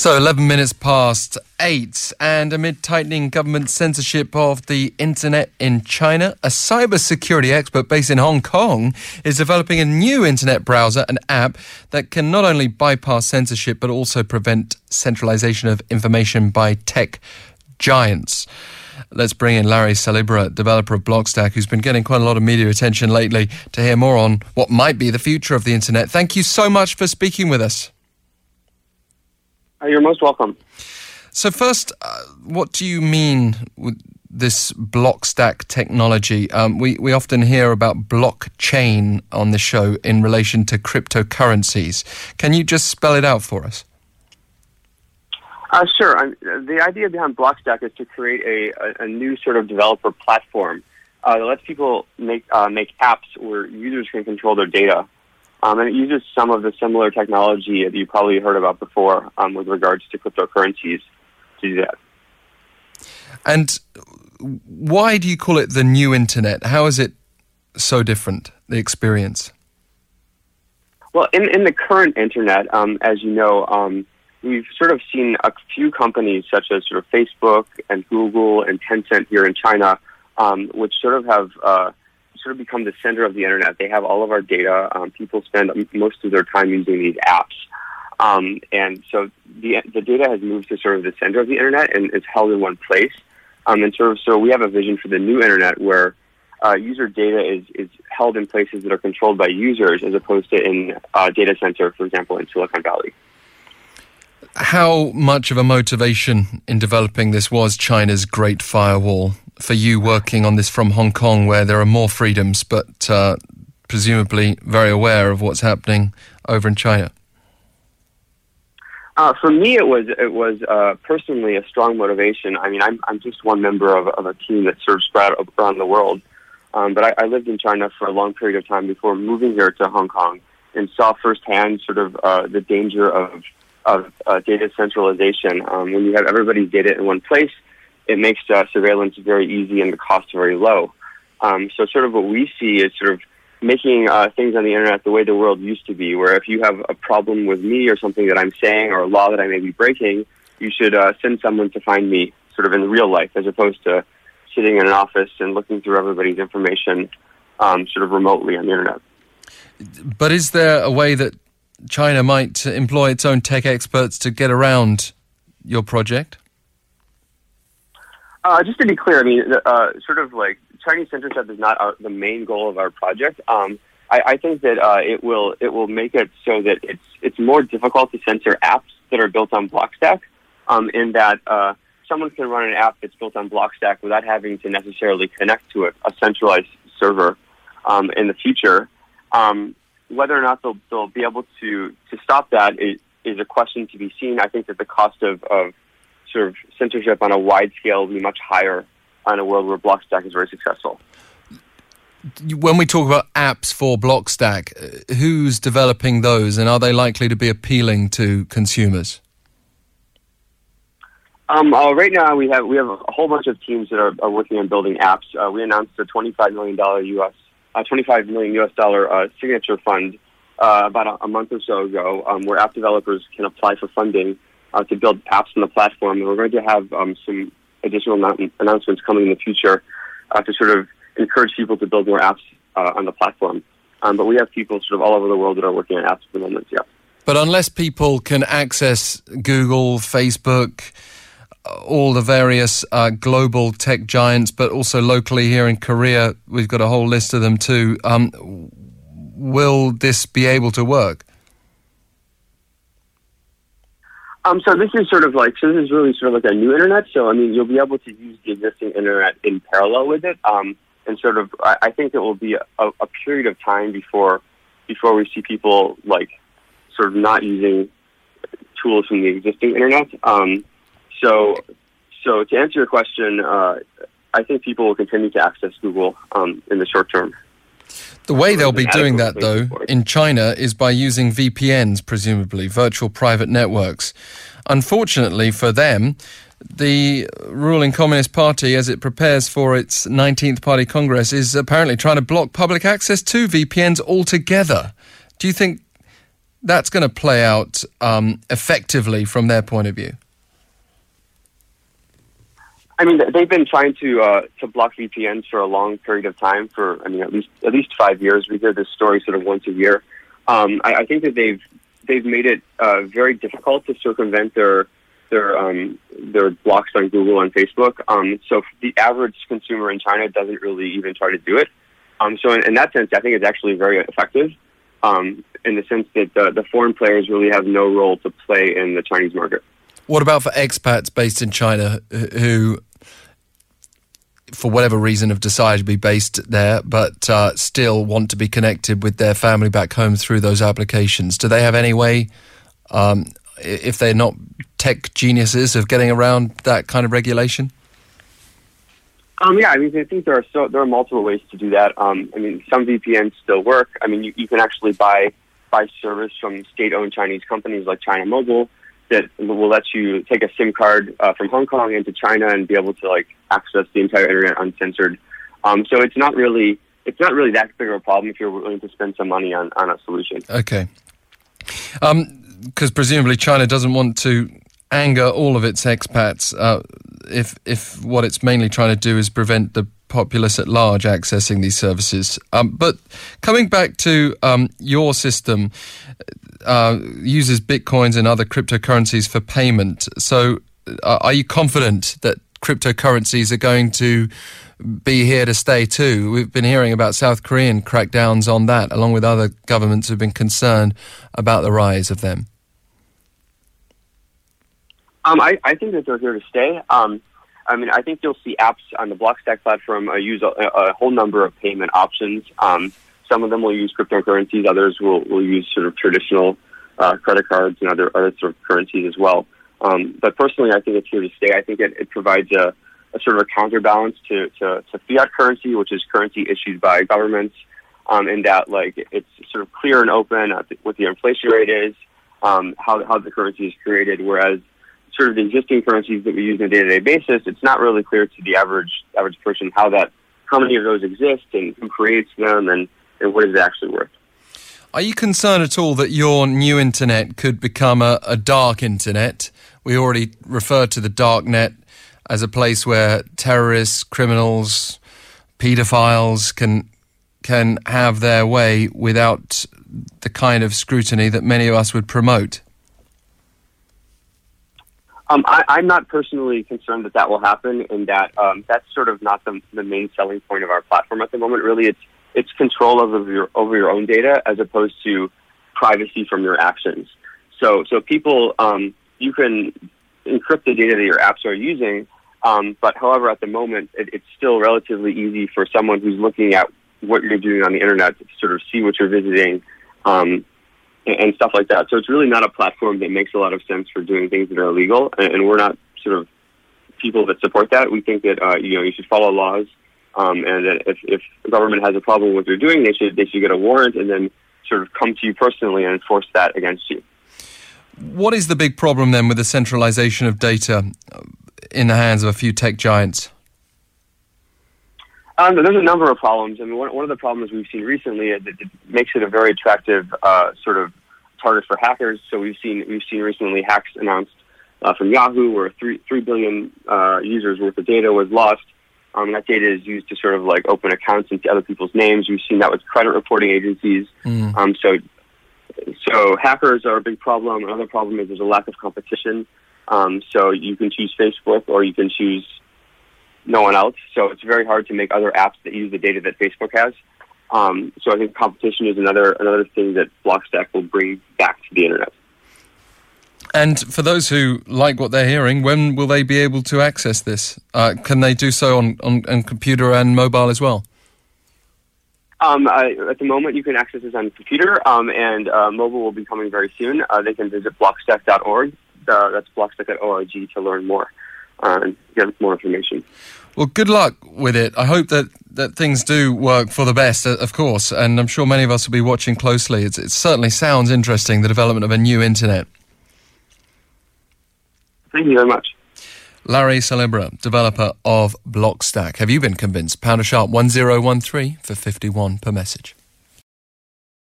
So, 11 minutes past 8, and amid tightening government censorship of the internet in China, a cybersecurity expert based in Hong Kong is developing a new internet browser and app that can not only bypass censorship but also prevent centralization of information by tech giants. Let's bring in Larry Salibra, developer of Blockstack, who's been getting quite a lot of media attention lately, to hear more on what might be the future of the internet. Thank you so much for speaking with us. Uh, you're most welcome. So, first, uh, what do you mean with this Blockstack technology? Um, we, we often hear about blockchain on the show in relation to cryptocurrencies. Can you just spell it out for us? Uh, sure. The idea behind Blockstack is to create a, a, a new sort of developer platform uh, that lets people make uh, make apps where users can control their data. Um, and it uses some of the similar technology that you probably heard about before um, with regards to cryptocurrencies to do that. And why do you call it the new internet? How is it so different, the experience? Well, in, in the current internet, um, as you know, um, we've sort of seen a few companies such as sort of Facebook and Google and Tencent here in China, um, which sort of have uh, sort of become the center of the internet. They have all of our data. Um, people spend most of their time using these apps. Um, and so the, the data has moved to sort of the center of the internet and is held in one place. Um, and sort of, so we have a vision for the new internet where uh, user data is, is held in places that are controlled by users as opposed to in a uh, data center, for example, in Silicon Valley. How much of a motivation in developing this was China's Great Firewall? For you working on this from Hong Kong, where there are more freedoms, but uh, presumably very aware of what's happening over in China? Uh, for me, it was it was uh, personally a strong motivation. I mean, I'm I'm just one member of, of a team that serves spread around the world, um, but I, I lived in China for a long period of time before moving here to Hong Kong, and saw firsthand sort of uh, the danger of of uh, data centralization. Um, when you have everybody's data in one place, it makes uh, surveillance very easy and the cost very low. Um, so, sort of what we see is sort of making uh, things on the internet the way the world used to be, where if you have a problem with me or something that I'm saying or a law that I may be breaking, you should uh, send someone to find me sort of in real life as opposed to sitting in an office and looking through everybody's information um, sort of remotely on the internet. But is there a way that China might employ its own tech experts to get around your project? Uh, just to be clear, I mean, uh, sort of like Chinese censorship is not our, the main goal of our project. Um, I, I, think that uh, it will it will make it so that it's it's more difficult to censor apps that are built on Blockstack. Um, in that uh, someone can run an app that's built on Blockstack without having to necessarily connect to a, a centralized server um, in the future. Um, whether or not they'll, they'll be able to to stop that is, is a question to be seen. I think that the cost of, of sort of censorship on a wide scale will be much higher in a world where Blockstack is very successful. When we talk about apps for Blockstack, uh, who's developing those, and are they likely to be appealing to consumers? Um, uh, right now, we have we have a whole bunch of teams that are, are working on building apps. Uh, we announced a twenty-five million dollar U.S. Uh, twenty-five million U.S. dollar uh, signature fund uh, about a, a, month or so ago, um, where app developers can apply for funding uh, to build apps on the platform. And we're going to have um, some additional announcements coming in the future uh, to sort of encourage people to build more apps uh, on the platform. Um, but we have people sort of all over the world that are working on apps at the moment. Yeah. But unless people can access Google, Facebook, uh, all the various uh, global tech giants, but also locally here in Korea, we've got a whole list of them too. Um, will this be able to work? Um, so this is sort of like so this is really sort of like a new internet. So I mean, you'll be able to use the existing internet in parallel with it, um, and sort of I, I think it will be a, a period of time before before we see people like sort of not using tools from the existing internet. Um, so so to answer your question, uh, I think people will continue to access Google um, in the short term. The way they'll be doing that, though, in China is by using VPNs, presumably, virtual private networks. Unfortunately for them, the ruling Communist Party, as it prepares for its 19th Party Congress, is apparently trying to block public access to VPNs altogether. Do you think that's going to play out um, effectively from their point of view? I mean, they've been trying to uh, to block VPNs for a long period of time. For I mean, at least at least five years. We hear this story sort of once a year. Um, I, I, think that they've they've made it uh, very difficult to circumvent their their um, their blocks on Google and Facebook. Um, so the average consumer in China doesn't really even try to do it. Um, so in, in, that sense, I think it's actually very effective. Um, in the sense that the, the foreign players really have no role to play in the Chinese market. What about for expats based in China who for whatever reason, have decided to be based there, but uh, still want to be connected with their family back home through those applications. Do they have any way, um, if they're not tech geniuses, of getting around that kind of regulation? Um, yeah, I mean, I think there are so there are multiple ways to do that. Um, I mean, some VPNs still work. I mean, you, you can actually buy buy service from state-owned Chinese companies like China Mobile that will let you take a SIM card uh, from Hong Kong into China and be able to like access the entire internet uncensored. Um, so it's not really it's not really that big of a problem if you're willing to spend some money on, on a solution. Okay. Because um, presumably China doesn't want to anger all of its expats uh, if if what it's mainly trying to do is prevent the populace at large accessing these services. Um, but coming back to um, your system, uh, uses bitcoins and other cryptocurrencies for payment. So, uh, are you confident that cryptocurrencies are going to be here to stay too? We've been hearing about South Korean crackdowns on that, along with other governments who've been concerned about the rise of them. Um, I, I, think that they're here to stay. Um, I mean, I think you'll see apps on the Blockstack platform uh, use a, a, whole number of payment options. Um, some of them will use cryptocurrencies. Others will, will use sort of traditional uh, credit cards and other other sort of currencies as well. Um, but personally, I think it's here to stay. I think it, it provides a, a, sort of a counterbalance to, to, to, fiat currency, which is currency issued by governments, um, in that like it's sort of clear and open what the inflation rate is, um, how how the currency is created. Whereas sort of the existing currencies that we use on a day-to-day basis, it's not really clear to the average average person how that how many of those exist and who creates them and and what is it actually worth. Are you concerned at all that your new internet could become a, a dark internet? We already referred to the dark net as a place where terrorists, criminals, paedophiles can can have their way without the kind of scrutiny that many of us would promote. Um, I, am not personally concerned that that will happen, and that um, that's sort of not the, the main selling point of our platform at the moment. Really, it's it's control over your over your own data as opposed to privacy from your actions. So so people um, you can encrypt the data that your apps are using, um, but however at the moment it, it's still relatively easy for someone who's looking at what you're doing on the internet to sort of see what you're visiting. Um, and, and stuff like that. So it's really not a platform that makes a lot of sense for doing things that are illegal, and, and we're not sort of people that support that. We think that uh, you know you should follow laws um, and that if, if the government has a problem with what they're doing, they should they should get a warrant and then sort of come to you personally and enforce that against you. What is the big problem then with the centralization of data in the hands of a few tech giants? Um, there's a number of problems. I mean, one, one of the problems we've seen recently is it, it makes it a very attractive uh, sort of target for hackers. So we've seen we've seen recently hacks announced uh, from Yahoo, where three three billion uh, users worth of data was lost um, that data is used to sort of like open accounts into other people's names. We've seen that with credit reporting agencies. Mm. Um, so, so hackers are a big problem. Another problem is there's a lack of competition. Um, so you can choose Facebook or you can choose no one else. So it's very hard to make other apps that use the data that Facebook has. Um, so I think competition is another another thing that Blockstack will bring back to the internet. And for those who like what they're hearing, when will they be able to access this? Uh, can they do so on, on, on computer and mobile as well? Um, uh, at the moment, you can access this on computer, um, and uh, mobile will be coming very soon. Uh, they can visit blockstack.org. Uh, that's blockstack.org to learn more uh, and get more information. Well, good luck with it. I hope that, that things do work for the best, of course, and I'm sure many of us will be watching closely. It's, it certainly sounds interesting, the development of a new internet. Thank you very much. Larry Salibra, developer of Blockstack. Have you been convinced? Pound a sharp 1013 for 51 per message.